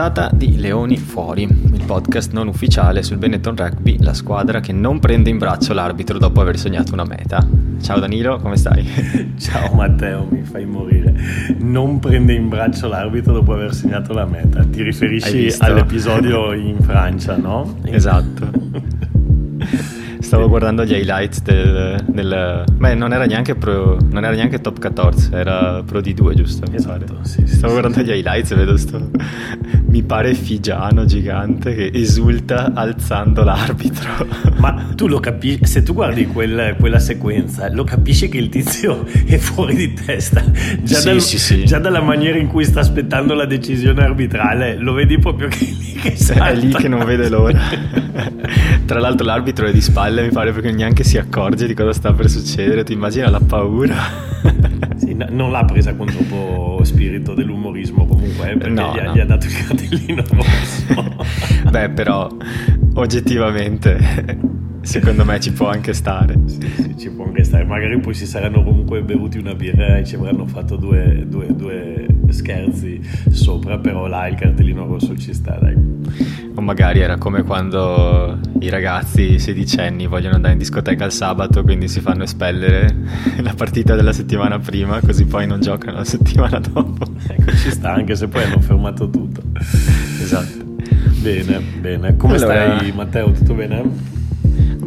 puntata di Leoni Fuori, il podcast non ufficiale sul Benetton Rugby, la squadra che non prende in braccio l'arbitro dopo aver segnato una meta. Ciao Danilo, come stai? Ciao Matteo, mi fai morire. Non prende in braccio l'arbitro dopo aver segnato la meta. Ti riferisci all'episodio in Francia, no? Esatto. Stavo guardando gli highlights del, del... Beh, non era, neanche pro, non era neanche top 14, era Pro D2, giusto? Esatto, sì, sì, Stavo sì, guardando gli highlights e vedo sto... Mi pare Figiano gigante che esulta alzando l'arbitro. Ma tu lo capisci, se tu guardi quel, quella sequenza, lo capisci che il tizio è fuori di testa. Già, sì, dal, sì, sì. già dalla maniera in cui sta aspettando la decisione arbitrale, lo vedi proprio che è lì che salta. È lì che non vede l'ora. Tra l'altro l'arbitro è di spalle mi pare perché neanche si accorge di cosa sta per succedere, ti immagina la paura. sì, no, non l'ha presa con troppo spirito dell'umorismo comunque, eh, perché No, gli, no. gli ha dato il cartellino rosso. Beh, però oggettivamente secondo me ci può anche stare. Sì, sì, ci può anche stare. Magari poi si saranno comunque bevuti una birra e ci avranno fatto due, due- due scherzi sopra, però là il cartellino rosso ci sta, dai. O magari era come quando i ragazzi sedicenni vogliono andare in discoteca il sabato, quindi si fanno espellere la partita della settimana prima, così poi non giocano la settimana dopo. Ecco, ci sta, anche se poi hanno fermato tutto. Esatto. Bene, bene. Come Allora- stai Matteo? Tutto bene?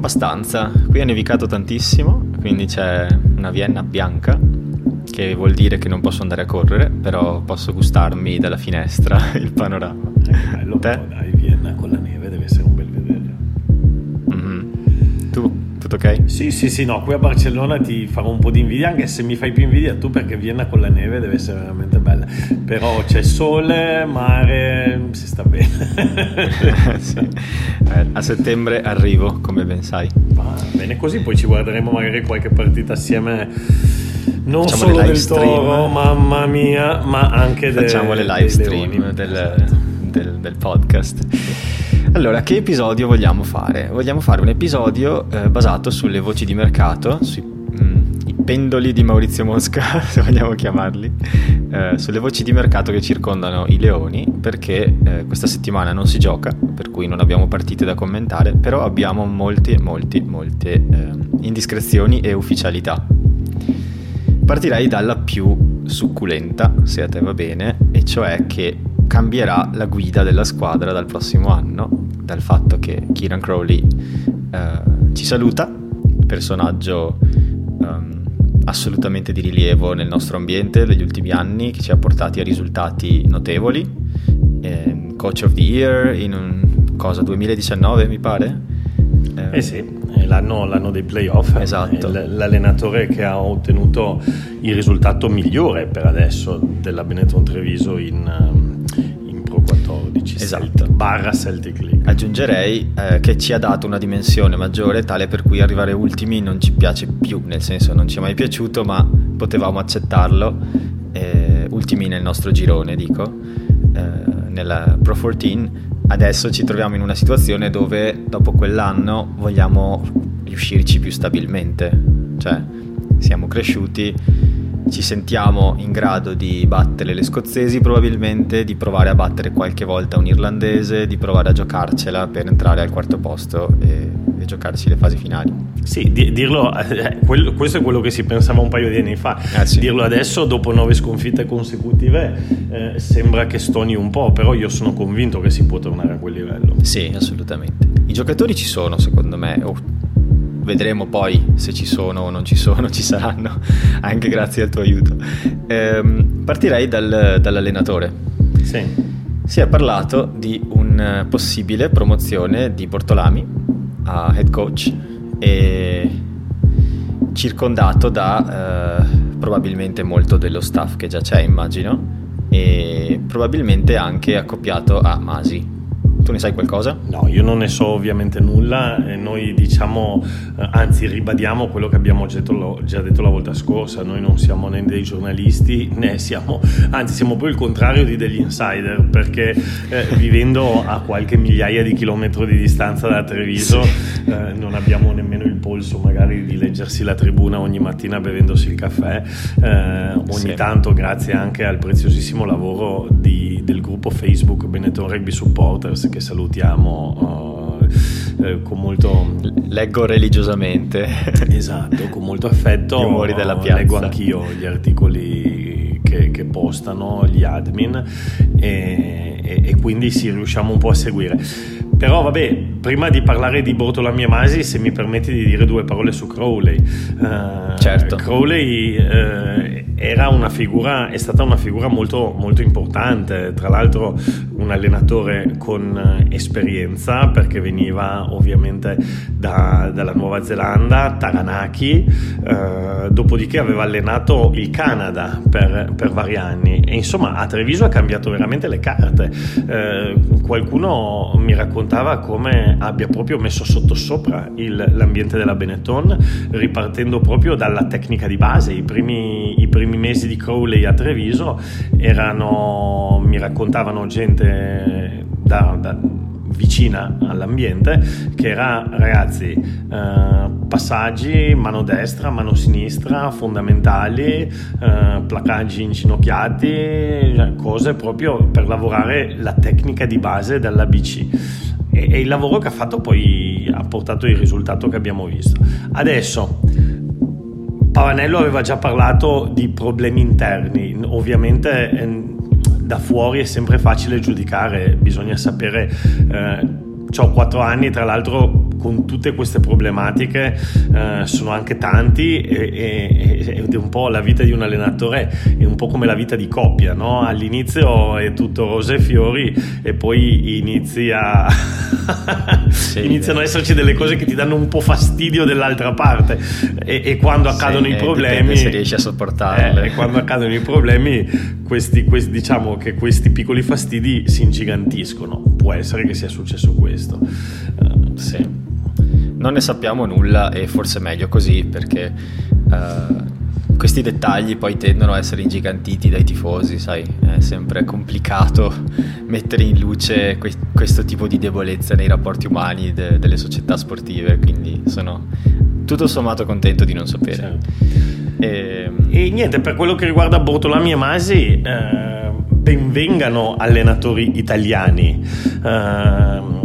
Abbastanza. Qui ha nevicato tantissimo, quindi c'è una Vienna bianca, che vuol dire che non posso andare a correre, però posso gustarmi dalla finestra il panorama. Che bello, Te? dai, Vienna con la neve deve essere un bel vedere. Tu, tutto ok? Sì, sì, sì, no, qui a Barcellona ti farò un po' di invidia, anche se mi fai più invidia tu perché Vienna con la neve deve essere veramente bella. Però c'è sole, mare, si sta bene. Sì. Eh, a settembre arrivo, come ben sai. Va bene, così poi ci guarderemo magari qualche partita assieme. Non Facciamo solo del Toro, stream. mamma mia, ma anche de- Facciamo le live stream del, Esatto. del- del podcast. Allora, che episodio vogliamo fare? Vogliamo fare un episodio eh, basato sulle voci di mercato, sui mm, pendoli di Maurizio Mosca, se vogliamo chiamarli, eh, sulle voci di mercato che circondano i Leoni, perché eh, questa settimana non si gioca, per cui non abbiamo partite da commentare, però abbiamo molti, molti, molte eh, indiscrezioni e ufficialità. Partirei dalla più succulenta, se a te va bene, e cioè che cambierà la guida della squadra dal prossimo anno, dal fatto che Kieran Crowley eh, ci saluta, personaggio ehm, assolutamente di rilievo nel nostro ambiente degli ultimi anni, che ci ha portati a risultati notevoli, ehm, Coach of the Year in un cosa 2019 mi pare. Eh sì, è l'anno, l'anno dei playoff. Esatto. L- l'allenatore che ha ottenuto il risultato migliore per adesso della Benetton Treviso in, ehm, 14. Esatto. Barra Celtic League. Aggiungerei eh, che ci ha dato una dimensione maggiore, tale per cui arrivare ultimi non ci piace più, nel senso non ci è mai piaciuto, ma potevamo accettarlo. eh, ultimi nel nostro girone, dico, eh, nella Pro 14. Adesso ci troviamo in una situazione dove dopo quell'anno vogliamo riuscirci più stabilmente, cioè siamo cresciuti, ci sentiamo in grado di battere le scozzesi probabilmente, di provare a battere qualche volta un irlandese, di provare a giocarcela per entrare al quarto posto e, e giocarci le fasi finali. Sì, di- dirlo, eh, quello- questo è quello che si pensava un paio di anni fa. Eh sì. Dirlo adesso, dopo nove sconfitte consecutive, eh, sembra che stoni un po', però io sono convinto che si può tornare a quel livello. Sì, assolutamente. I giocatori ci sono, secondo me. o vedremo poi se ci sono o non ci sono, ci saranno, anche grazie al tuo aiuto. Ehm, partirei dal- dall'allenatore. Sì. Si è parlato di una possibile promozione di Bortolami a head coach e circondato da eh, probabilmente molto dello staff che già c'è, immagino, e probabilmente anche accoppiato a Masi. Tu ne sai qualcosa? No, io non ne so ovviamente nulla. Noi diciamo, eh, anzi, ribadiamo quello che abbiamo già detto, già detto, la volta scorsa. Noi non siamo né dei giornalisti né siamo, anzi, siamo poi il contrario di degli insider perché eh, vivendo a qualche migliaia di chilometri di distanza da Treviso eh, non abbiamo nemmeno il polso magari di leggersi la tribuna ogni mattina bevendosi il caffè. Eh, ogni sì. tanto, grazie anche al preziosissimo lavoro di, del gruppo Facebook Benetton Rugby Supporters che salutiamo uh, eh, con molto... Leggo religiosamente. Esatto, con molto affetto. Gli umori della piazza. Leggo anch'io gli articoli che, che postano gli admin e, e, e quindi sì, riusciamo un po' a seguire. Però vabbè, prima di parlare di Bortolami e Masi, se mi permetti di dire due parole su Crowley. Uh, certo. Crowley uh, era una figura, è stata una figura molto, molto importante, tra l'altro un allenatore con esperienza perché veniva ovviamente da, dalla Nuova Zelanda, Taranaki, uh, dopodiché aveva allenato il Canada per, per, vari anni e insomma a Treviso ha cambiato veramente le carte. qualcuno mi raccontava raccontava come abbia proprio messo sottosopra il, l'ambiente della Benetton, ripartendo proprio dalla tecnica di base. I primi, i primi mesi di Crowley a Treviso erano, mi raccontavano gente da, da vicina all'ambiente che era ragazzi eh, passaggi mano destra mano sinistra fondamentali eh, placaggi inginocchiati cose proprio per lavorare la tecnica di base della BC e, e il lavoro che ha fatto poi ha portato il risultato che abbiamo visto. Adesso Pavanello aveva già parlato di problemi interni, ovviamente eh, da fuori è sempre facile giudicare, bisogna sapere, eh, ho quattro anni tra l'altro con tutte queste problematiche eh, sono anche tanti ed è un po' la vita di un allenatore è un po' come la vita di coppia no? all'inizio è tutto rose e fiori e poi inizia sì, iniziano ad esserci delle cose che ti danno un po' fastidio dell'altra parte e, e quando accadono sì, i problemi se riesci a sopportarle. Eh, e quando accadono i problemi questi, questi, diciamo che questi piccoli fastidi si ingigantiscono. Può essere che sia successo questo uh, sì non ne sappiamo nulla e forse è meglio così perché uh, questi dettagli poi tendono a essere ingigantiti dai tifosi, sai, è sempre complicato mettere in luce que- questo tipo di debolezza nei rapporti umani de- delle società sportive, quindi sono tutto sommato contento di non sapere. Sì. E... e... niente, per quello che riguarda Bortolami e Masi, eh, benvengano allenatori italiani. Eh,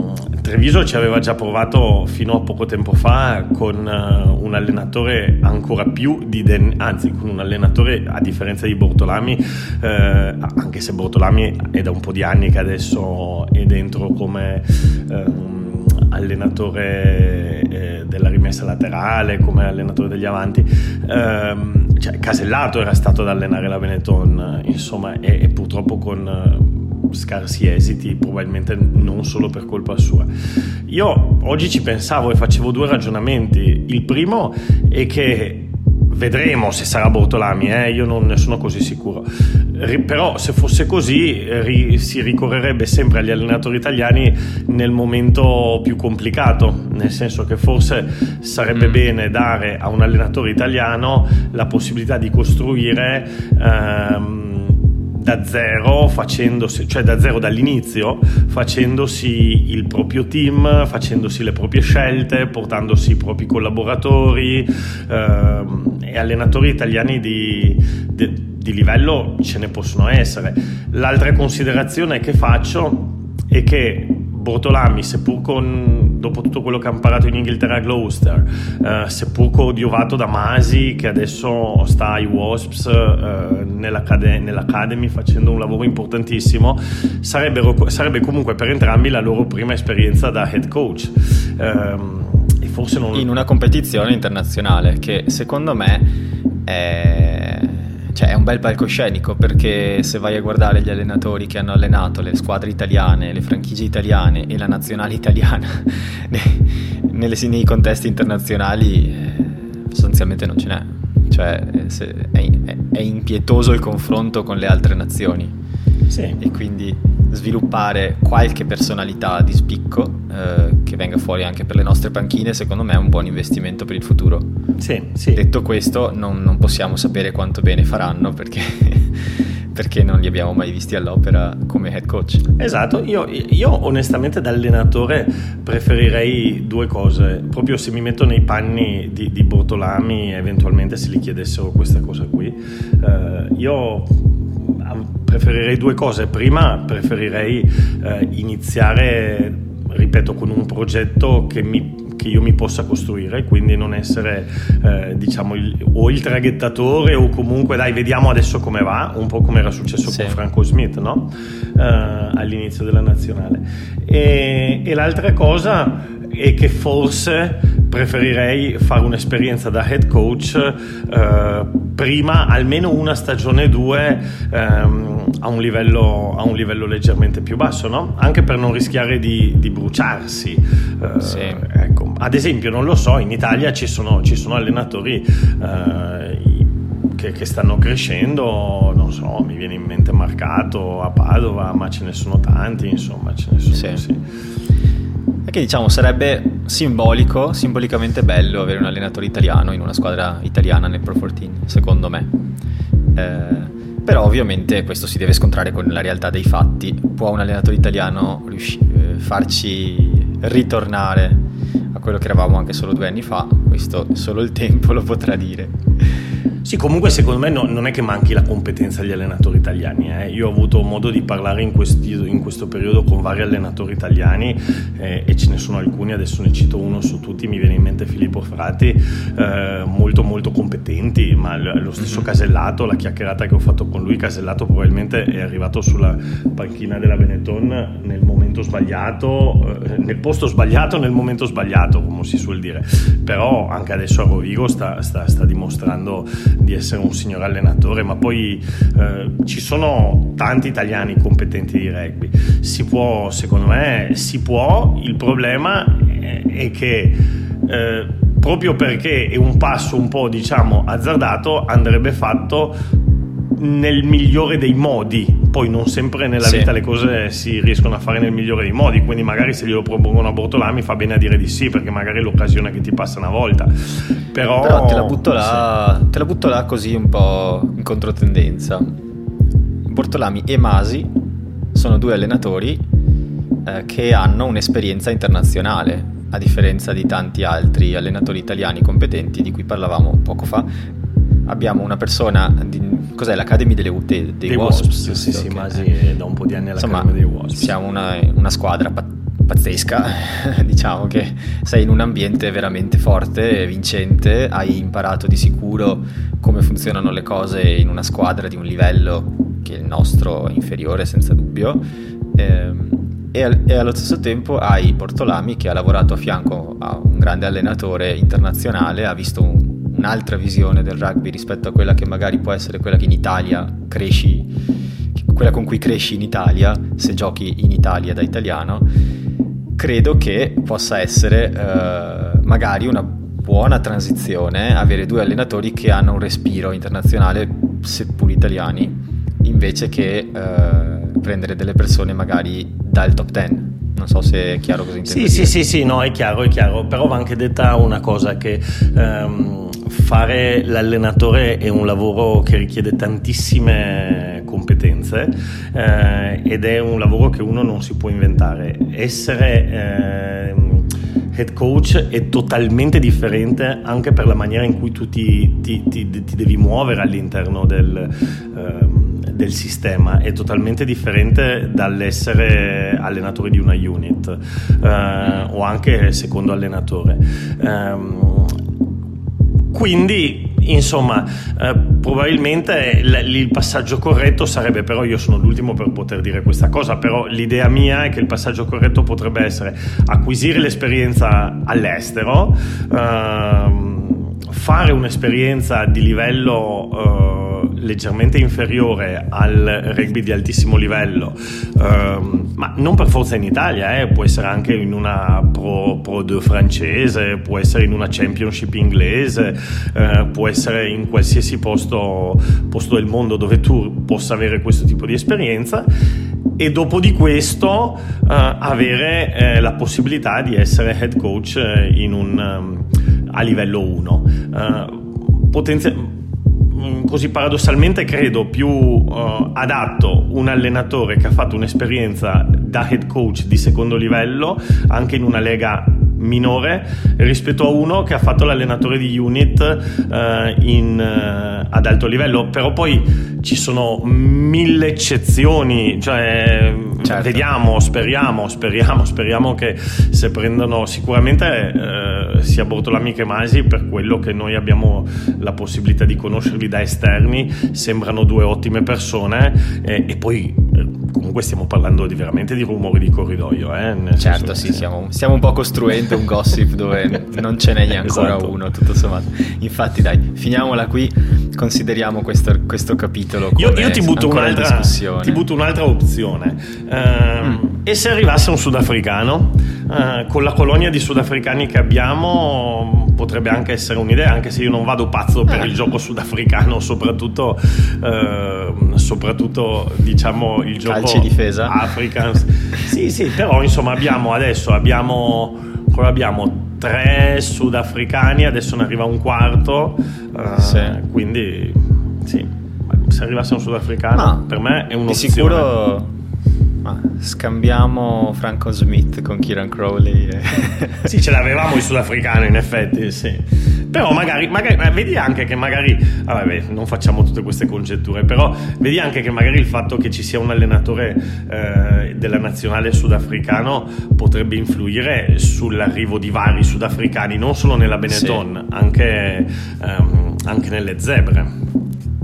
Treviso ci aveva già provato fino a poco tempo fa con uh, un allenatore ancora più di Den- anzi con un allenatore a differenza di Bortolami eh, anche se Bortolami è da un po' di anni che adesso è dentro come um, allenatore eh, della rimessa laterale come allenatore degli avanti um, cioè, Casellato era stato ad allenare la Benetton insomma e, e purtroppo con scarsi esiti, probabilmente non solo per colpa sua. Io oggi ci pensavo e facevo due ragionamenti. Il primo è che vedremo se sarà Bortolami, eh? io non ne sono così sicuro. Però se fosse così ri- si ricorrerebbe sempre agli allenatori italiani nel momento più complicato, nel senso che forse sarebbe mm. bene dare a un allenatore italiano la possibilità di costruire... Ehm, da zero, facendosi, cioè da zero dall'inizio, facendosi il proprio team, facendosi le proprie scelte, portandosi i propri collaboratori ehm, e allenatori italiani di, di, di livello ce ne possono essere. L'altra considerazione che faccio è che Bortolami, seppur con, dopo tutto quello che ha imparato in Inghilterra a Gloucester, eh, seppur coadiuvato da Masi che adesso sta ai Wasps eh, nell'acad- nell'Academy facendo un lavoro importantissimo, sarebbe comunque per entrambi la loro prima esperienza da head coach. Eh, non... In una competizione internazionale che secondo me è cioè è un bel palcoscenico perché se vai a guardare gli allenatori che hanno allenato le squadre italiane, le franchigie italiane e la nazionale italiana nelle, nei contesti internazionali eh, sostanzialmente non ce n'è. Cioè è, è, è impietoso il confronto con le altre nazioni. Sì. E quindi sviluppare qualche personalità di spicco eh, che venga fuori anche per le nostre panchine, secondo me è un buon investimento per il futuro. Sì, sì. Detto questo, non, non possiamo sapere quanto bene faranno perché, perché, non li abbiamo mai visti all'opera come head coach. Esatto, io, io, onestamente da allenatore preferirei due cose, proprio se mi metto nei panni di, di Bortolami, eventualmente se gli chiedessero questa cosa qui. Eh, io preferirei due cose. Prima preferirei eh, iniziare, ripeto, con un progetto che, mi, che, io mi possa costruire, quindi non essere eh, diciamo il, o il traghettatore o comunque dai vediamo adesso come va, un po' come era successo sì. con Franco Smith no? eh, all'inizio della nazionale. E, e l'altra cosa è che forse preferirei fare un'esperienza da head coach eh, prima almeno una stagione due ehm, a, un livello, a, un livello, leggermente più basso no? anche per non rischiare di, di bruciarsi eh, sì. ecco. ad esempio non lo so in Italia ci sono, ci sono allenatori eh, che, che, stanno crescendo, non so, mi viene in mente Marcato a Padova, ma ce ne sono tanti, insomma, ce ne sono. Sì. sì. Che diciamo sarebbe simbolico, simbolicamente bello avere un allenatore italiano in una squadra italiana nel Pro 14, secondo me. Eh, però ovviamente questo si deve scontrare con la realtà dei fatti. Può un allenatore italiano riusci- eh, farci ritornare a quello che eravamo anche solo due anni fa? Questo solo il tempo lo potrà dire. Sì, comunque secondo me no, non è che manchi la competenza agli allenatori italiani. Eh. Io ho avuto modo di parlare in, questi, in, questo periodo con vari allenatori italiani eh, e ce ne sono alcuni, adesso ne cito uno su tutti, mi viene in mente Filippo Frati, eh, molto molto competenti, ma lo stesso mhm. Casellato, la chiacchierata che ho fatto con lui, Casellato probabilmente è arrivato sulla panchina della Benetton nel momento sbagliato, eh, nel posto sbagliato, nel momento sbagliato, come si suol dire. Però anche adesso a Rovigo sta, sta, sta dimostrando di essere un signor allenatore, ma poi eh, ci sono tanti italiani competenti di rugby. Si può, secondo me, si può, il problema è che eh, proprio perché è un passo un po' diciamo azzardato andrebbe fatto nel migliore dei modi. Poi non sempre nella sì. vita le cose si riescono a fare nel migliore dei modi, quindi magari se glielo propongono a Bortolami fa bene a dire di sì, perché magari è l'occasione che ti passa una volta. Però, Però te, la butto là, sì. te la butto là così un po' in controtendenza. Bortolami e Masi sono due allenatori eh, che hanno un'esperienza internazionale, a differenza di tanti altri allenatori italiani competenti di cui parlavamo poco fa, abbiamo una persona di, cos'è l'Academy delle, dei, dei Wasps, Wasps sì sì, ma sì, è da un po' di anni all'Academy dei Wasps. siamo una, una squadra pazzesca diciamo che sei in un ambiente veramente forte vincente hai imparato di sicuro come funzionano le cose in una squadra di un livello che è il nostro inferiore senza dubbio. Ehm, e, e, allo stesso tempo hai Bortolami che ha lavorato a fianco a un grande allenatore internazionale ha visto un, un'altra visione del rugby rispetto a quella che magari può essere quella che in Italia cresci, quella con cui cresci in Italia, se giochi in Italia da italiano, credo che possa essere eh, magari una buona transizione avere due allenatori che hanno un respiro internazionale, seppur italiani, invece che eh, prendere delle persone magari dal top 10 non so se è chiaro cosa intendi. Sì, sì, sì, sì, no, è chiaro, è chiaro. Però va anche detta una cosa che um, fare l'allenatore è un lavoro che richiede tantissime competenze eh, ed è un lavoro che uno non si può inventare. Essere eh, head coach è totalmente differente anche per la maniera in cui tu ti, ti, ti, ti devi muovere all'interno del, eh, del, sistema, è totalmente differente dall'essere allenatore di una unit eh, o anche secondo allenatore. Um, quindi, insomma, eh, probabilmente l- il passaggio corretto sarebbe, però io sono l'ultimo per poter dire questa cosa, però l'idea mia è che il passaggio corretto potrebbe essere acquisire l'esperienza all'estero, ehm, fare un'esperienza di livello... Eh, leggermente inferiore al rugby di altissimo livello, ehm, ma non per forza in Italia, eh, può essere anche in una Pro, Pro 2 francese, può essere in una Championship inglese, eh, può essere in qualsiasi posto, posto del mondo dove tu possa avere questo tipo di esperienza e dopo di questo uh, avere eh, la possibilità di essere head coach in un, um, a livello 1. Uh, potenzia- mm, così paradossalmente credo più uh, adatto un allenatore che ha fatto un'esperienza da head coach di secondo livello anche in una lega minore rispetto a uno che ha fatto l'allenatore di unit uh, in, uh, ad alto livello però poi ci sono mille eccezioni cioè certo. vediamo speriamo speriamo speriamo che se prendono sicuramente uh, sia Bortolami che Masi per quello che noi abbiamo la possibilità di conoscerli da esterni sembrano due ottime persone e, e poi comunque stiamo parlando di, veramente di rumori di corridoio. Eh? Certo, sì, che... stiamo, stiamo, un po' costruendo un gossip dove non ce n'è ancora esatto. uno, tutto sommato. Infatti, dai, finiamola qui, consideriamo questo, questo capitolo. Io, io ti, butto un'altra, ti, butto un'altra, opzione. Uh, mm. E se arrivasse un sudafricano, uh, con la colonia di sudafricani che abbiamo, potrebbe anche essere un'idea, anche se io non vado pazzo per il gioco sudafricano, soprattutto, uh, soprattutto diciamo il gioco calci difesa Africans. sì, sì, però insomma abbiamo adesso abbiamo, abbiamo tre sudafricani, adesso ne arriva un quarto, uh, sì. quindi sì, se arrivasse un sudafricano no, per me è un'opzione. Di sicuro ma scambiamo Franco Smith con Kieran Crowley. E... sì, ce l'avevamo il sudafricano in effetti, sì. Però magari, magari vedi anche che magari, ah, vabbè, non facciamo tutte queste congetture, però vedi anche che magari il fatto che ci sia un allenatore eh, della nazionale sudafricano potrebbe influire sull'arrivo di vari sudafricani, non solo nella Benetton, sì. anche, ehm, anche nelle zebre.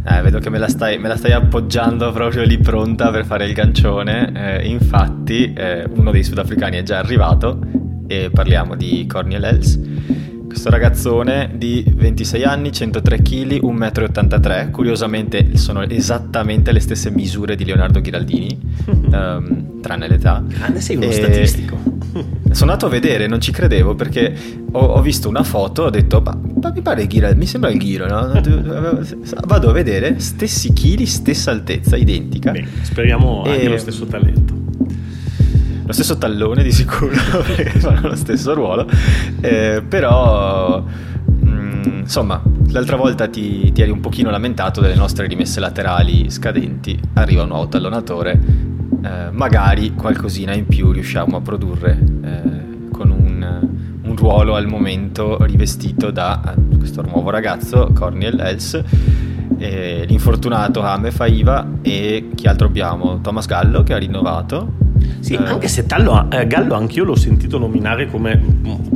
Eh, vedo che me la, stai, me la, stai, appoggiando proprio lì pronta per fare il gancione. Eh, infatti, eh, uno dei sudafricani è già arrivato e parliamo di Cornel Els. Questo ragazzone di 26 anni, 103 kg, 1,83 m. Curiosamente sono esattamente le stesse misure di Leonardo Ghiraldini, um, tranne l'età. Grande sei uno e... statistico. Sono andato a vedere, non ci credevo perché ho, ho visto una foto, ho detto, ma, ma mi pare Ghira, mi sembra il Ghiro, no? Vado a vedere, stessi chili, stessa altezza, identica. Bene, speriamo e... anche lo stesso talento lo stesso tallone di sicuro perché fanno lo stesso ruolo eh, però mh, mm, insomma l'altra volta ti, ti, eri un pochino lamentato delle nostre rimesse laterali scadenti arriva un nuovo tallonatore eh, magari qualcosina in più riusciamo a produrre eh, con un, un, ruolo al momento rivestito da questo nuovo ragazzo Cornel Els l'infortunato Hame Faiva e chi altro abbiamo? Thomas Gallo che ha rinnovato sì, eh. anche se Tallo, eh, Gallo anch'io l'ho sentito nominare come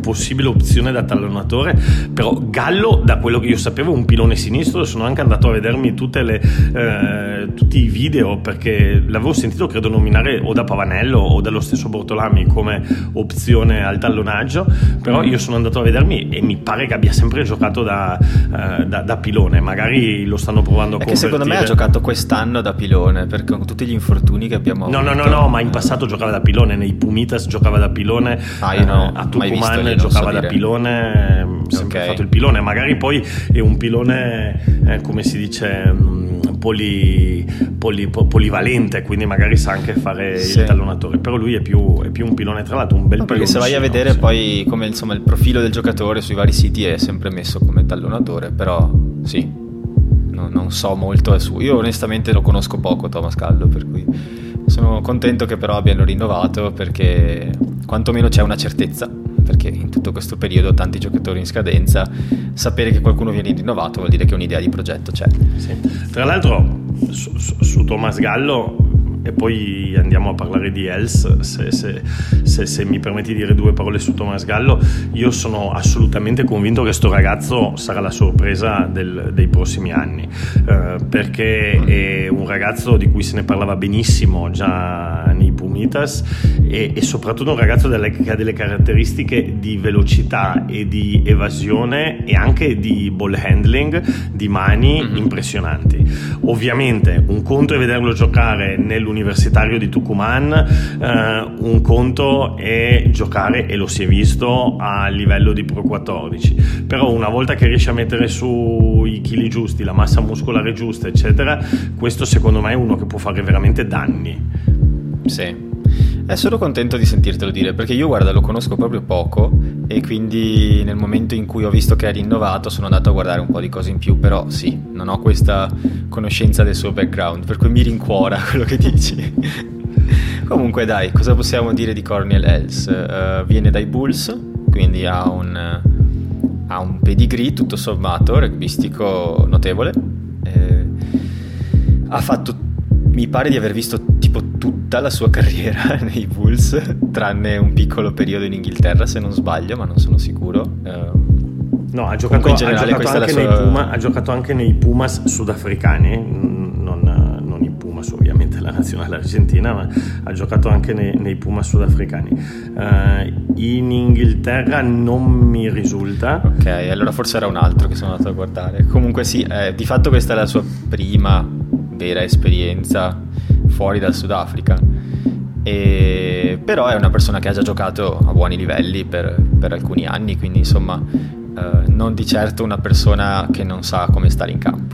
possibile opzione da tallonatore, però Gallo, da quello che io sapevo, è un pilone sinistro. Sono anche andato a vedermi le, eh, tutti i video perché l'avevo sentito, credo, nominare o da Pavanello o dallo stesso Bortolami come opzione al tallonaggio. Però io sono andato a vedermi e mi pare che abbia sempre giocato da, eh, da, da pilone. Magari lo stanno provando a convertire. secondo me ha giocato quest'anno da pilone perché con tutti gli infortuni che abbiamo no, avuto. No, no, no, ma in passato giocava da pilone, nei Pumitas giocava da pilone, ah, no, eh, a Tucumán giocava so da pilone, sempre okay. fatto il pilone, magari poi è un pilone, eh, come si dice, mm, poli, poli, polivalente, quindi magari sa anche fare sì. il tallonatore, però lui è più, è più, un pilone, tra l'altro un bel no, Perché se vai a vedere sì. poi come insomma, il profilo del giocatore sui vari siti è sempre messo come tallonatore, però sì, no, non so molto su. Io onestamente lo conosco poco Thomas Callo, per cui sono contento che però abbiano rinnovato perché quantomeno c'è una certezza, perché in tutto questo periodo tanti giocatori in scadenza, sapere che qualcuno viene rinnovato vuol dire che un'idea di progetto c'è. Sì. Tra l'altro su, su, su Thomas Gallo e poi andiamo a parlare di Els, se, se, se, se, mi permetti di dire due parole su Thomas Gallo, io sono assolutamente convinto che questo ragazzo sarà la sorpresa del, dei prossimi anni, eh, perché è un ragazzo di cui se ne parlava benissimo già nei Pumitas e, e soprattutto un ragazzo delle, che ha delle caratteristiche di velocità e di evasione e anche di ball handling di mani mm-hmm. impressionanti. Ovviamente un conto è vederlo giocare nell'università universitario di Tucumán, eh, un conto è giocare, e lo si è visto, a livello di Pro 14. Però una volta che riesci a mettere su i chili giusti, la massa muscolare giusta, eccetera, questo secondo me è uno che può fare veramente danni. Sì. Eh, sono contento di sentirtelo dire perché io guarda lo conosco proprio poco e quindi nel momento in cui ho visto che è rinnovato sono andato a guardare un po' di cose in più, però sì, non ho questa conoscenza del suo background, per cui mi rincuora quello che dici. Comunque dai, cosa possiamo dire di Cornel Hells? Uh, viene dai Bulls, quindi ha un, ha un pedigree tutto sommato rugbistico notevole. Eh, ha fatto, mi pare di aver visto tipo tutta la sua carriera nei Bulls, tranne un piccolo periodo in Inghilterra, se non sbaglio, ma non sono sicuro. Uh, No, ha giocato, generale, ha, giocato sua... Puma, ha giocato, anche nei Pumas sudafricani, non, non, i Pumas ovviamente la nazionale argentina, ma ha giocato anche nei, nei Pumas sudafricani. Uh, in Inghilterra non mi risulta. Ok, allora forse era un altro che sono andato a guardare. Comunque sì, eh, di fatto questa è la sua prima vera esperienza fuori dal Sudafrica. E, però è una persona che ha già giocato a buoni livelli per, per alcuni anni, quindi insomma eh, non di certo una persona che non sa come stare in campo.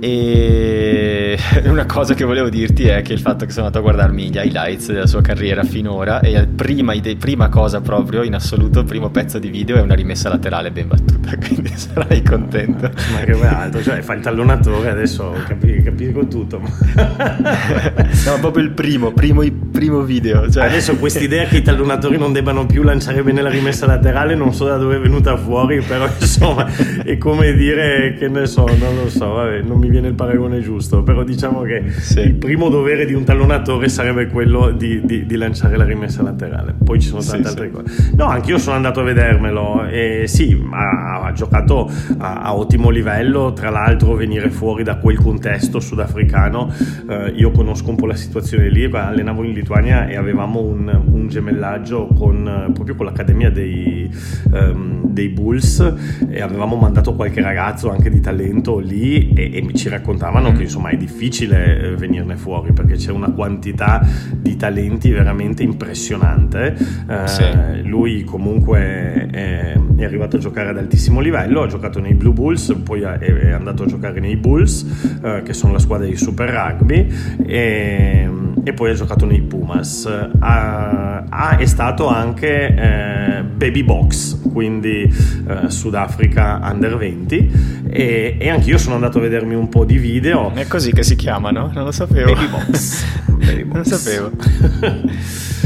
E una cosa che volevo dirti è che il fatto che sono andato a guardarmi gli highlights della sua carriera finora e prima, prima cosa proprio in assoluto, il primo pezzo di video è una rimessa laterale ben battuta, quindi sarai contento. Ma che altro, cioè fai il tallonatore adesso capi, capisco tutto. no, proprio il primo, primo, primo video. Cioè. Adesso quest'idea che i tallonatori non debbano più lanciare bene la rimessa laterale non so da dove è venuta fuori, però insomma è come dire che ne so, non lo so, vabbè, non mi mi viene il paragone giusto, però diciamo che sì. il primo dovere di un tallonatore sarebbe quello di, di, di, lanciare la rimessa laterale. Poi ci sono tante sì, altre cose. No, anche io sono andato a vedermelo e sì, ha, ha giocato a, a, ottimo livello, tra l'altro venire fuori da quel contesto sudafricano, eh, io conosco un po' la situazione lì, allenavo in Lituania e avevamo un, un gemellaggio con, proprio con l'accademia dei, um, dei Bulls e avevamo mandato qualche ragazzo anche di talento lì e, e mi ci raccontavano che insomma è difficile eh, venirne fuori perché c'è una quantità di talenti veramente impressionante. Eh, sì. Lui comunque è, è, arrivato a giocare ad altissimo livello, ha giocato nei Blue Bulls, poi è, andato a giocare nei Bulls, eh, che sono la squadra di Super Rugby, e, e poi ha giocato nei Pumas. Ha, ha, è stato anche eh, Baby Box, quindi eh, Sudafrica Under 20, e, e anche io sono andato a vedermi un po' di video. È così che si chiamano? Non lo sapevo. Baby Box. Baby box. Non sapevo.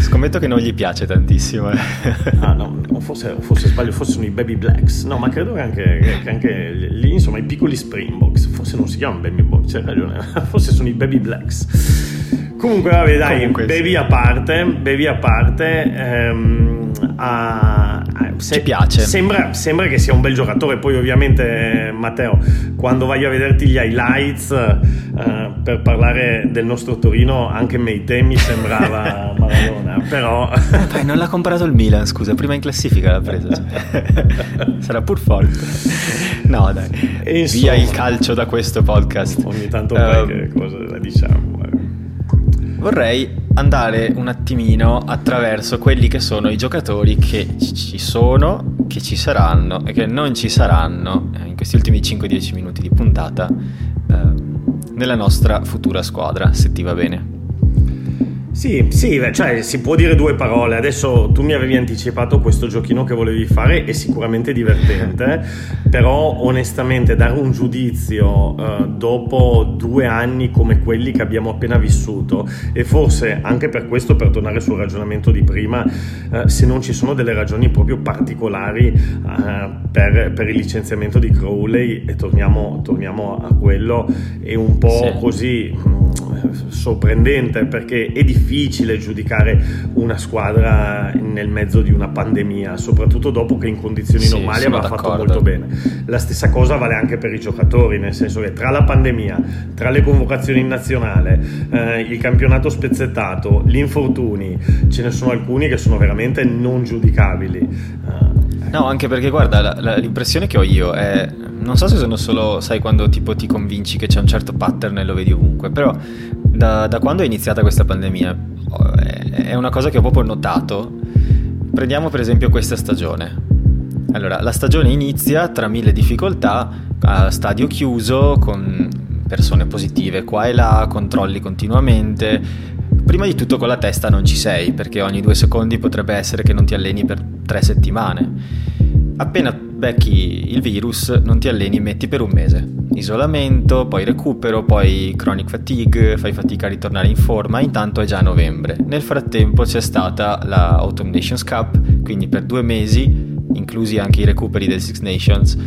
Scommetto che non gli piace tantissimo. Eh. ah, no, forse, forse, sbaglio, forse sono i Baby Blacks. No, ma credo che anche, che anche lì, insomma, i piccoli Springboks. Forse non si chiamano Baby Box, c'hai ragione. Forse sono i Baby Blacks. Comunque, vabbè, dai, Comunque, baby sì. a parte, baby a parte. Ehm, a, se, Ci piace. Sembra, sembra, che sia un bel giocatore. Poi, ovviamente, Matteo, quando vai a vederti gli highlights uh, per parlare del nostro Torino, anche Meite mi sembrava Maradona. Però, Dai, non l'ha comprato il Milan. Scusa, prima in classifica l'ha preso. Sarà pur forte. No, dai, insomma, via il calcio da questo podcast. Ogni tanto qualche uh, cosa la diciamo vorrei andare un attimino attraverso quelli che sono i giocatori che ci sono, che ci saranno e che non ci saranno eh, in questi ultimi 5-10 minuti di puntata eh, nella nostra futura squadra, se ti va bene. Sì, sì, cioè si può dire due parole. Adesso tu mi avevi anticipato questo giochino che volevi fare, è sicuramente divertente, però onestamente dare un giudizio uh, dopo due anni come quelli che abbiamo appena vissuto e forse anche per questo, per tornare sul ragionamento di prima, uh, se non ci sono delle ragioni proprio particolari uh, per, per, il licenziamento di Crowley, e torniamo, torniamo a quello, è un po' sì. così mm, sorprendente perché è difficile difficile giudicare una squadra nel mezzo di una pandemia, soprattutto dopo che in condizioni sì, normali aveva fatto molto bene. La stessa cosa vale anche per i giocatori, nel senso che tra la pandemia, tra le convocazioni in nazionale, eh, il campionato spezzettato, gli infortuni, ce ne sono alcuni che sono veramente non giudicabili. Uh, no, anche perché guarda, la, la, l'impressione che ho io è non so se sono solo, sai, quando tipo ti convinci che c'è un certo pattern e lo vedi ovunque, però da, da quando è iniziata questa pandemia è una cosa che ho proprio notato. Prendiamo per esempio questa stagione. Allora, la stagione inizia tra mille difficoltà, a stadio chiuso, con persone positive qua e là, controlli continuamente, prima di tutto con la testa non ci sei, perché ogni due secondi potrebbe essere che non ti alleni per tre settimane. Appena becchi il virus non ti alleni, metti per un mese. Isolamento, poi recupero, poi chronic fatigue, fai fatica a ritornare in forma, intanto è già novembre. Nel frattempo c'è stata la Autumn Nations Cup, quindi per due mesi, inclusi anche i recuperi del Six Nations,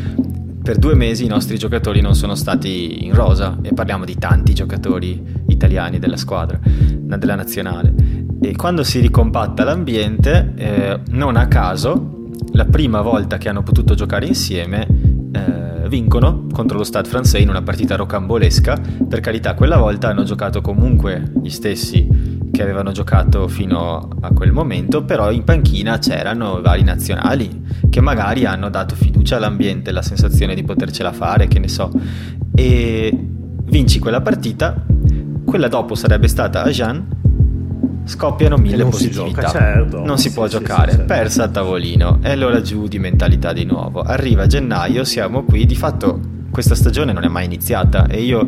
per due mesi i nostri giocatori non sono stati in rosa e parliamo di tanti giocatori italiani della squadra, della nazionale. E quando si ricompatta l'ambiente, eh, non a caso, la prima volta che hanno potuto giocare insieme, eh, vincono contro lo Stade Francais in una partita rocambolesca. Per carità, quella volta hanno giocato comunque gli stessi che avevano giocato fino a quel momento, però in panchina c'erano vari nazionali che magari hanno dato fiducia all'ambiente, la sensazione di potercela fare, che ne so. E vinci quella partita, quella dopo sarebbe stata a Jean, scoppiano mille non possibilità. Si gioca, certo. Non si sì, può sì, giocare, sì, certo. persa a tavolino e allora giù di mentalità di nuovo. Arriva gennaio, siamo qui, di fatto questa stagione non è mai iniziata e io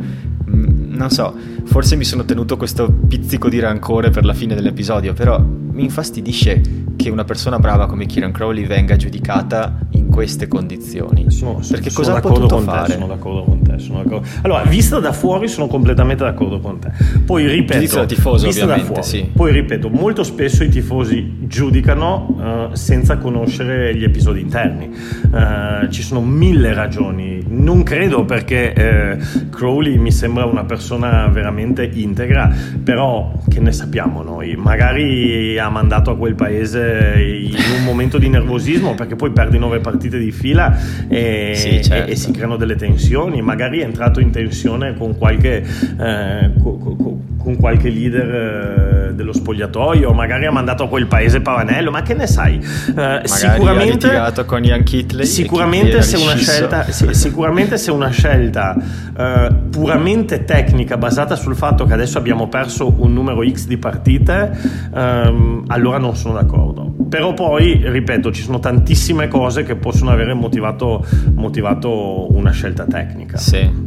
non so, forse mi sono tenuto questo pizzico di rancore per la fine dell'episodio, però mi infastidisce che una persona brava come Kieran Crowley venga giudicata in queste condizioni. Sono, Perché sono cosa ha potuto fare? Te, sono d'accordo con te. D'accordo. Allora, vista da fuori sono completamente d'accordo con te. Poi ripeto, da tifoso, ovviamente, fuori, sì. Poi ripeto, molto spesso i tifosi giudicano uh, senza conoscere gli episodi interni. Uh, ci sono mille ragioni. Non credo perché uh, Crowley mi sembra una persona veramente integra, però che ne sappiamo noi? Magari ha mandato a quel paese in un momento di nervosismo perché poi perdi nove partite di fila e, sì, certo. e, e si creano delle tensioni. Magari è entrato in tensione con qualche, eh, con, con qualche leader eh, dello spogliatoio, magari ha mandato a quel paese Pavanello, ma che ne sai? Eh, sicuramente con Ian Kitley. Sicuramente, se una scelta, sì, sicuramente se una scelta eh, puramente tecnica basata sul fatto che adesso abbiamo perso un numero X di partite, ehm, allora non sono d'accordo. Però poi, ripeto, ci sono tantissime cose che possono avere motivato, motivato una scelta tecnica. Sì.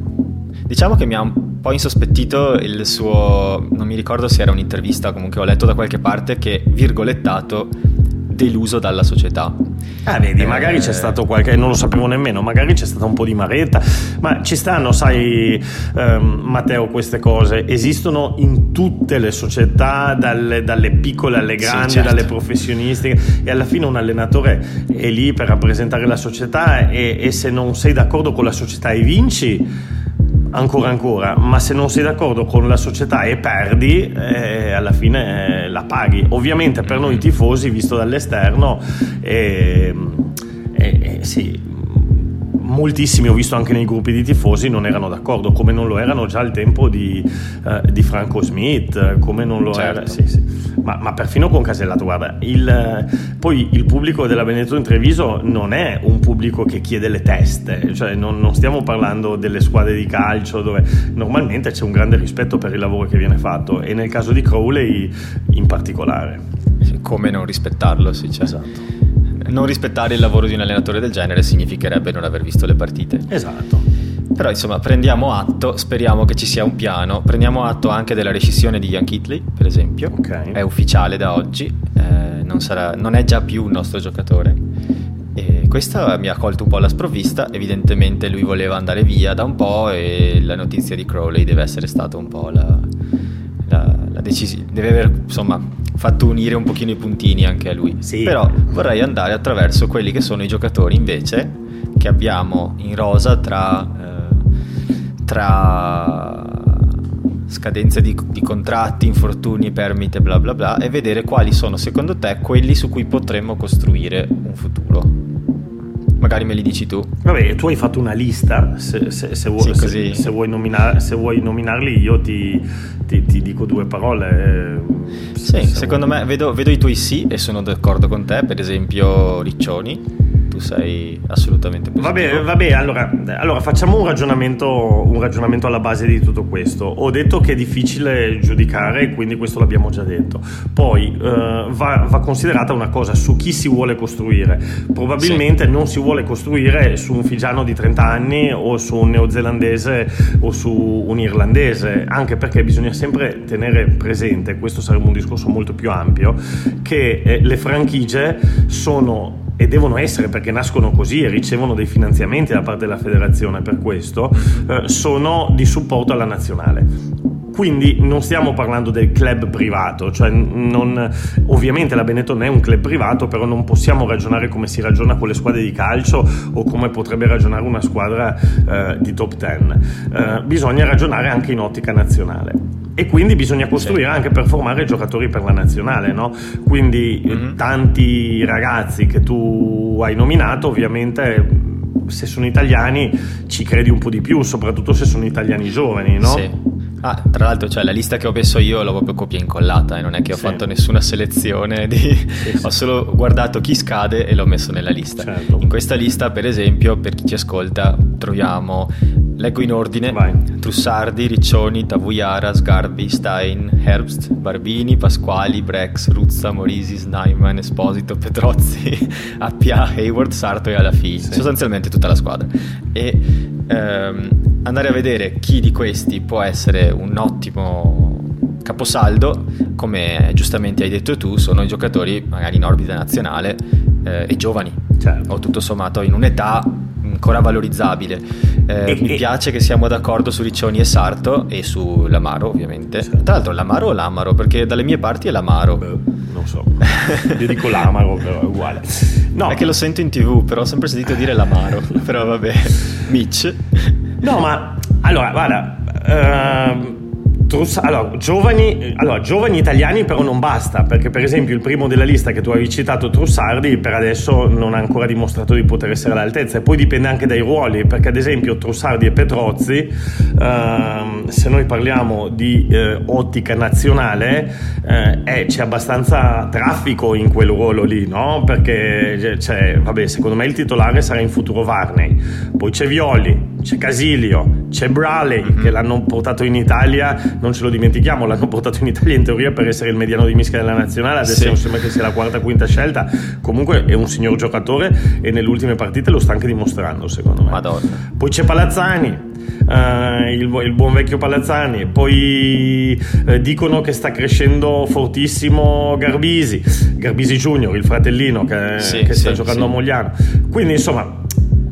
Diciamo che mi ha un po' insospettito il suo, non mi ricordo se era un'intervista, comunque ho letto da qualche parte che, virgolettato, deluso dalla società. Ah, vedi, magari c'è stato qualche, non lo sapevo nemmeno, magari c'è stata un po' di maretta, ma ci stanno, sai, ehm, Matteo, queste cose esistono in tutte le società, dalle, dalle piccole alle grandi, sì, certo. dalle professionistiche, e alla fine un allenatore è lì per rappresentare la società e, e se non sei d'accordo con la società e vinci ancora ancora, ma se non sei d'accordo con la società e perdi, eh, alla fine eh, la paghi. Ovviamente per noi tifosi, visto dall'esterno, eh, eh, sì, moltissimi, ho visto anche nei gruppi di tifosi, non erano d'accordo, come non lo erano già al tempo di, uh, di Franco Smith, come non lo certo. era, sì, sì. Ma, ma, perfino con Casellato, guarda, il, poi il pubblico della Benetton in Treviso non è un pubblico che chiede le teste, cioè non, non stiamo parlando delle squadre di calcio dove normalmente c'è un grande rispetto per il lavoro che viene fatto e nel caso di Crowley in particolare. Come non rispettarlo, sì, certo. Esatto non rispettare il lavoro di un allenatore del genere significherebbe non aver visto le partite. Esatto. Però insomma prendiamo atto, speriamo che ci sia un piano, prendiamo atto anche della rescissione di Ian Kitley, per esempio, okay. è ufficiale da oggi, eh, non, sarà, non è già più un nostro giocatore. E questa mi ha colto un po' alla sprovvista, evidentemente lui voleva andare via da un po' e la notizia di Crowley deve essere stata un po' la, la, la decisione, deve aver insomma fatto unire un pochino i puntini anche a lui. Sì. Però vorrei andare attraverso quelli che sono i giocatori invece che abbiamo in rosa tra, eh, tra scadenze di, di, contratti, infortuni, permite, bla bla bla, e vedere quali sono secondo te quelli su cui potremmo costruire un futuro. Magari me li dici tu. Vabbè, tu hai fatto una lista, se, se, se, vuoi, sì, se vuoi, nominar, vuoi nominarli io ti, ti, ti dico due parole. Sì, secondo me vedo, vedo, i tuoi sì e sono d'accordo con te, per esempio Riccioni. Sei assolutamente positivo. Vabbè, vabbè allora, allora, facciamo un ragionamento, un ragionamento alla base di tutto questo. Ho detto che è difficile giudicare, quindi questo l'abbiamo già detto. Poi eh, va, va, considerata una cosa su chi si vuole costruire. Probabilmente sì. non si vuole costruire su un figiano di 30 anni o su un neozelandese o su un irlandese, anche perché bisogna sempre tenere presente, questo sarebbe un discorso molto più ampio, che eh, le franchigie sono e devono essere perché nascono così e ricevono dei finanziamenti da parte della federazione per questo, eh, sono di supporto alla nazionale. Quindi non stiamo parlando del club privato, cioè non, ovviamente la Benetton è un club privato, però non possiamo ragionare come si ragiona con le squadre di calcio o come potrebbe ragionare una squadra eh, di top 10. Eh, bisogna ragionare anche in ottica nazionale e quindi bisogna costruire sì. anche per formare giocatori per la nazionale, no? Quindi mm-hmm. tanti ragazzi che tu hai nominato, ovviamente se sono italiani ci credi un po' di più, soprattutto se sono italiani giovani, no? Sì. Ah, tra l'altro, cioè, la lista che ho messo io l'ho proprio copia incollata, eh? non è che ho sì. fatto nessuna selezione, di... sì, ho solo guardato chi scade e l'ho messo nella lista. Certo. In questa lista, per esempio, per chi ci ascolta, troviamo Leggo in ordine: Vai. Trussardi, Riccioni, Tavuiara, Sgarbi, Stein, Herbst, Barbini, Pasquali, Brex, Ruzza, Morisi, Snyman, Esposito, Petrozzi, Appia, Hayward, Sarto e Alafi. Sì. Sostanzialmente tutta la squadra. E ehm, andare a vedere chi di questi può essere un ottimo caposaldo, come giustamente hai detto tu, sono i giocatori magari in orbita nazionale eh, e giovani, certo. o tutto sommato in un'età ancora valorizzabile. Eh, mi piace che siamo d'accordo su Riccioni e Sarto e su Lamaro, ovviamente. Sì. Tra l'altro, Lamaro o Lamaro? Perché dalle mie parti è Lamaro. Beh, non so, io dico Lamaro, però è uguale. No. È che lo sento in tv, però ho sempre sentito dire Lamaro. però vabbè, Mitch. No, ma allora, guarda. Uh, Truss- allora giovani, allora, giovani, italiani però non basta, perché per esempio il primo della lista che tu avevi citato, Trussardi, per adesso non ha ancora dimostrato di poter essere all'altezza e poi dipende anche dai ruoli, perché ad esempio Trussardi e Petrozzi, ehm, se noi parliamo di eh, ottica nazionale, eh, c'è abbastanza traffico in quel ruolo lì, no? Perché c'è, vabbè, secondo me il titolare sarà in futuro Varney, poi c'è Violi, c'è Casilio, c'è Braley mm-hmm. che l'hanno portato in Italia non ce lo dimentichiamo, l'hanno portato in Italia in teoria per essere il mediano di mischia della nazionale, adesso sì. sembra che sia la quarta quinta scelta, comunque è un signor giocatore e nelle ultime partite lo sta anche dimostrando secondo me. Madonna. Poi c'è Palazzani, Uh, il, il, buon vecchio Palazzani. Poi uh, dicono che sta crescendo fortissimo Garbisi, Garbisi Junior, il fratellino che, sì, che sta sì, giocando a Mogliano. Quindi insomma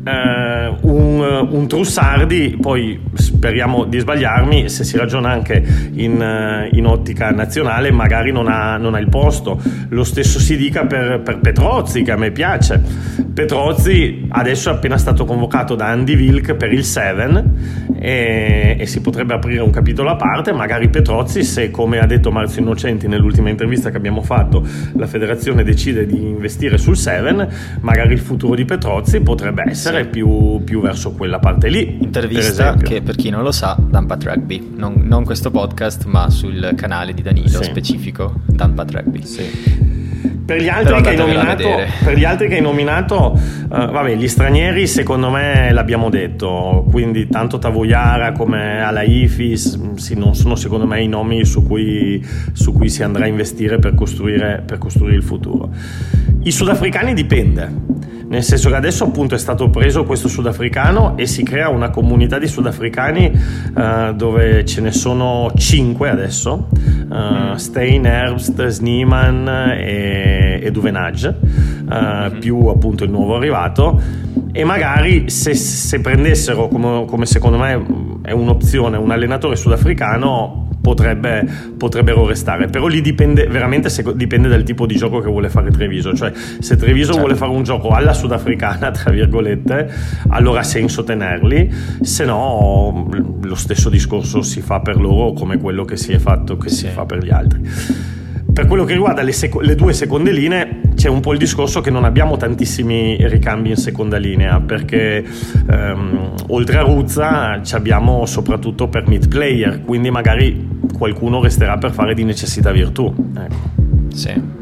eh, un, un, Trussardi, poi speriamo di sbagliarmi, se si ragiona anche in, eh, in ottica nazionale magari non ha, non ha, il posto. Lo stesso si dica per, per, Petrozzi che a me piace. Petrozzi adesso è appena stato convocato da Andy Wilk per il 7 e, e, si potrebbe aprire un capitolo a parte, magari Petrozzi se come ha detto Marzio Innocenti nell'ultima intervista che abbiamo fatto la federazione decide di investire sul 7, magari il futuro di Petrozzi potrebbe essere più, più, verso quella parte lì. Intervista per che per chi non lo sa, Dampat Rugby, non, non, questo podcast ma sul canale di Danilo sì. specifico, Dampat Rugby. Sì. Per gli, nominato, per gli altri che hai nominato, uh, vabbè, gli stranieri secondo me l'abbiamo detto, quindi tanto Tavoiara come Alaifis sì, non sono secondo me i nomi su cui, su cui si andrà a investire per costruire, per costruire il futuro. I sudafricani dipende, nel senso che adesso appunto è stato preso questo sudafricano e si crea una comunità di sudafricani uh, dove ce ne sono 5 adesso, uh, Stein, Herbst, Sneeman e, e Duvenage, uh, più appunto il nuovo arrivato e magari se, se prendessero come, come secondo me è un'opzione un allenatore sudafricano potrebbe, potrebbero restare. Però lì dipende veramente se, dipende dal tipo di gioco che vuole fare Treviso. Cioè, se Treviso certo. vuole fare un gioco alla sudafricana, tra virgolette, allora ha senso tenerli, se no lo stesso discorso si fa per loro come quello che si è fatto, che sì. si fa per gli altri. Per quello che riguarda le, seco- le, due seconde linee, c'è un po' il discorso che non abbiamo tantissimi ricambi in seconda linea, perché ehm, oltre a Ruzza ci abbiamo soprattutto per mid player, quindi magari qualcuno resterà per fare di necessità virtù. Ecco. Sì.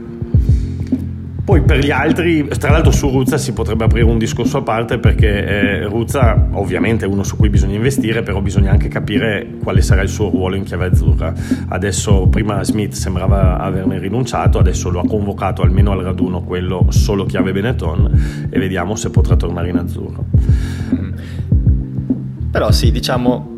Poi per gli altri, tra l'altro su Ruzza si potrebbe aprire un discorso a parte perché eh, Ruzza ovviamente è uno su cui bisogna investire, però bisogna anche capire quale sarà il suo ruolo in chiave azzurra. Adesso prima Smith sembrava averne rinunciato, adesso lo ha convocato almeno al raduno quello solo chiave Benetton e vediamo se potrà tornare in azzurro. Però sì, diciamo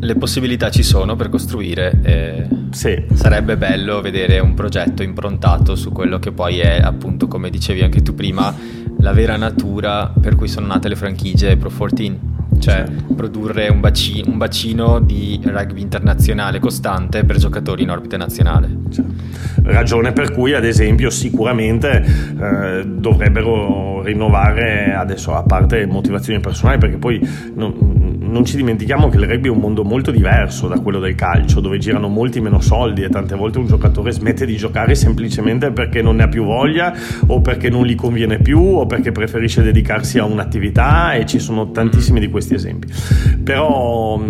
le possibilità ci sono per costruire. Eh, sì. Sarebbe bello vedere un progetto improntato su quello che poi è, appunto, come dicevi anche tu prima, la vera natura per cui sono nate le franchigie Pro 14 cioè certo. produrre un, baci- un, bacino di rugby internazionale costante per giocatori in orbita nazionale. Certo. Ragione per cui, ad esempio, sicuramente eh, dovrebbero rinnovare adesso, a parte motivazioni personali, perché poi non, non ci dimentichiamo che il rugby è un mondo molto diverso da quello del calcio, dove girano molti meno soldi e tante volte un giocatore smette di giocare semplicemente perché non ne ha più voglia o perché non gli conviene più o perché preferisce dedicarsi a un'attività e ci sono tantissimi di questi esempi. Però,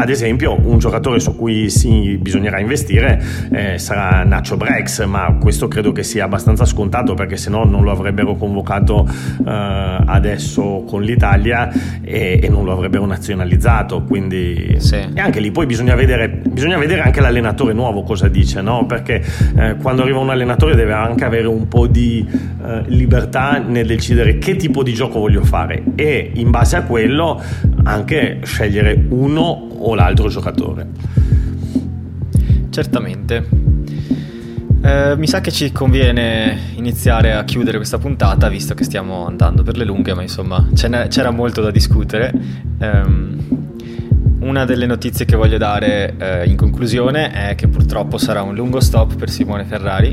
ad esempio, un giocatore su cui sì, bisognerà investire eh, sarà Nacho Brex, ma questo credo che sia abbastanza scontato perché se no non lo avrebbero convocato eh, adesso con l'Italia e, e non lo avrebbero nazionalizzato nazionalizzato, quindi sì. e anche lì poi bisogna vedere, bisogna vedere anche l'allenatore nuovo cosa dice, no? perché eh, quando arriva un allenatore deve anche avere un po' di eh, libertà nel decidere che tipo di gioco voglio fare e in base a quello anche scegliere uno o l'altro giocatore. Certamente. Eh, mi sa che ci conviene iniziare a chiudere questa puntata visto che stiamo andando per le lunghe, ma insomma c'era molto da discutere. Um, una delle notizie che voglio dare eh, in conclusione è che purtroppo sarà un lungo stop per Simone Ferrari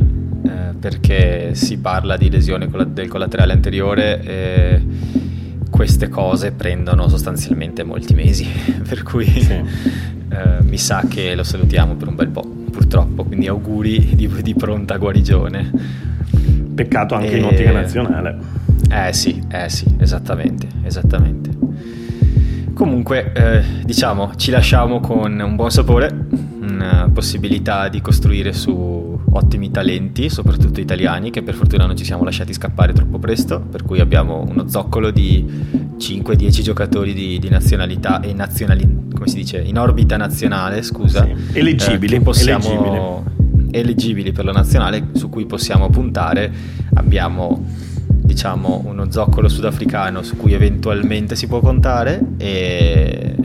eh, perché si parla di lesione del collaterale anteriore e queste cose prendono sostanzialmente molti mesi, per cui sì. eh, mi sa che lo salutiamo per un bel po' purtroppo, quindi auguri di, di pronta guarigione. Peccato anche e... in ottica nazionale. Eh sì, eh sì, esattamente, esattamente. Comunque, eh, diciamo, ci lasciamo con un buon sapore, una possibilità di costruire su ottimi talenti, soprattutto italiani, che per fortuna non ci siamo lasciati scappare troppo presto, per cui abbiamo uno zoccolo di 5-10 giocatori di, di, nazionalità e nazionali, come si dice, in orbita nazionale, scusa. Sì. Eleggibili, eh, possiamo, eleggibili. eleggibili per la nazionale, su cui possiamo puntare. Abbiamo diciamo uno zoccolo sudafricano su cui eventualmente si può contare e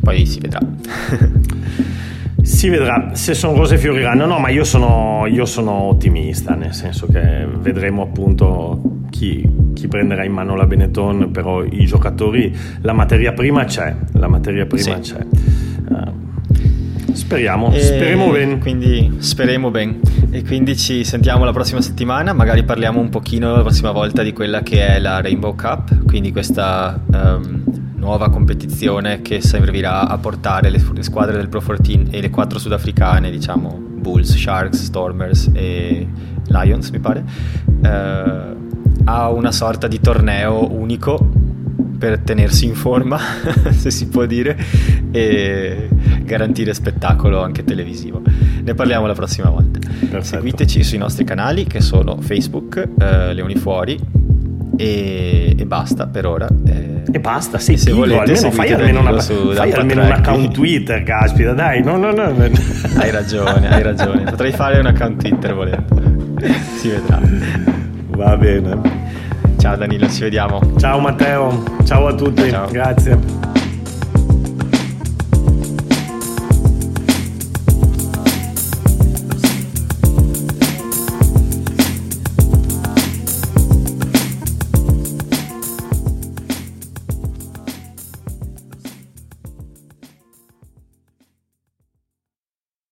poi si vedrà. Si vedrà se sono cose fioriranno. No, ma io sono, io sono ottimista, nel senso che vedremo appunto chi, chi, prenderà in mano la Benetton, però i giocatori, la materia prima c'è, la materia prima sì. c'è. Uh, speriamo, e speriamo bene. Quindi speriamo bene. E quindi ci sentiamo la prossima settimana, magari parliamo un pochino la prossima volta di quella che è la Rainbow Cup, quindi questa um, nuova competizione che servirà a portare le, le, squadre del Pro 14 e le quattro sudafricane, diciamo Bulls, Sharks, Stormers e Lions, mi pare, uh, a una sorta di torneo unico per tenersi in forma, se si può dire, e garantire spettacolo anche televisivo. Ne parliamo la prossima volta. Perfetto. Seguiteci sui nostri canali che sono Facebook, eh, Leoni Fuori e, e, basta per ora. Eh, e basta, sì, se volete, almeno fai almeno, una, fai almeno un account Twitter, caspita, dai, no, no, no. Hai ragione, hai ragione. Potrei fare un account Twitter volendo. si vedrà. Va bene. Ciao Danilo, ci vediamo. Ciao Matteo, ciao a tutti, ciao. grazie.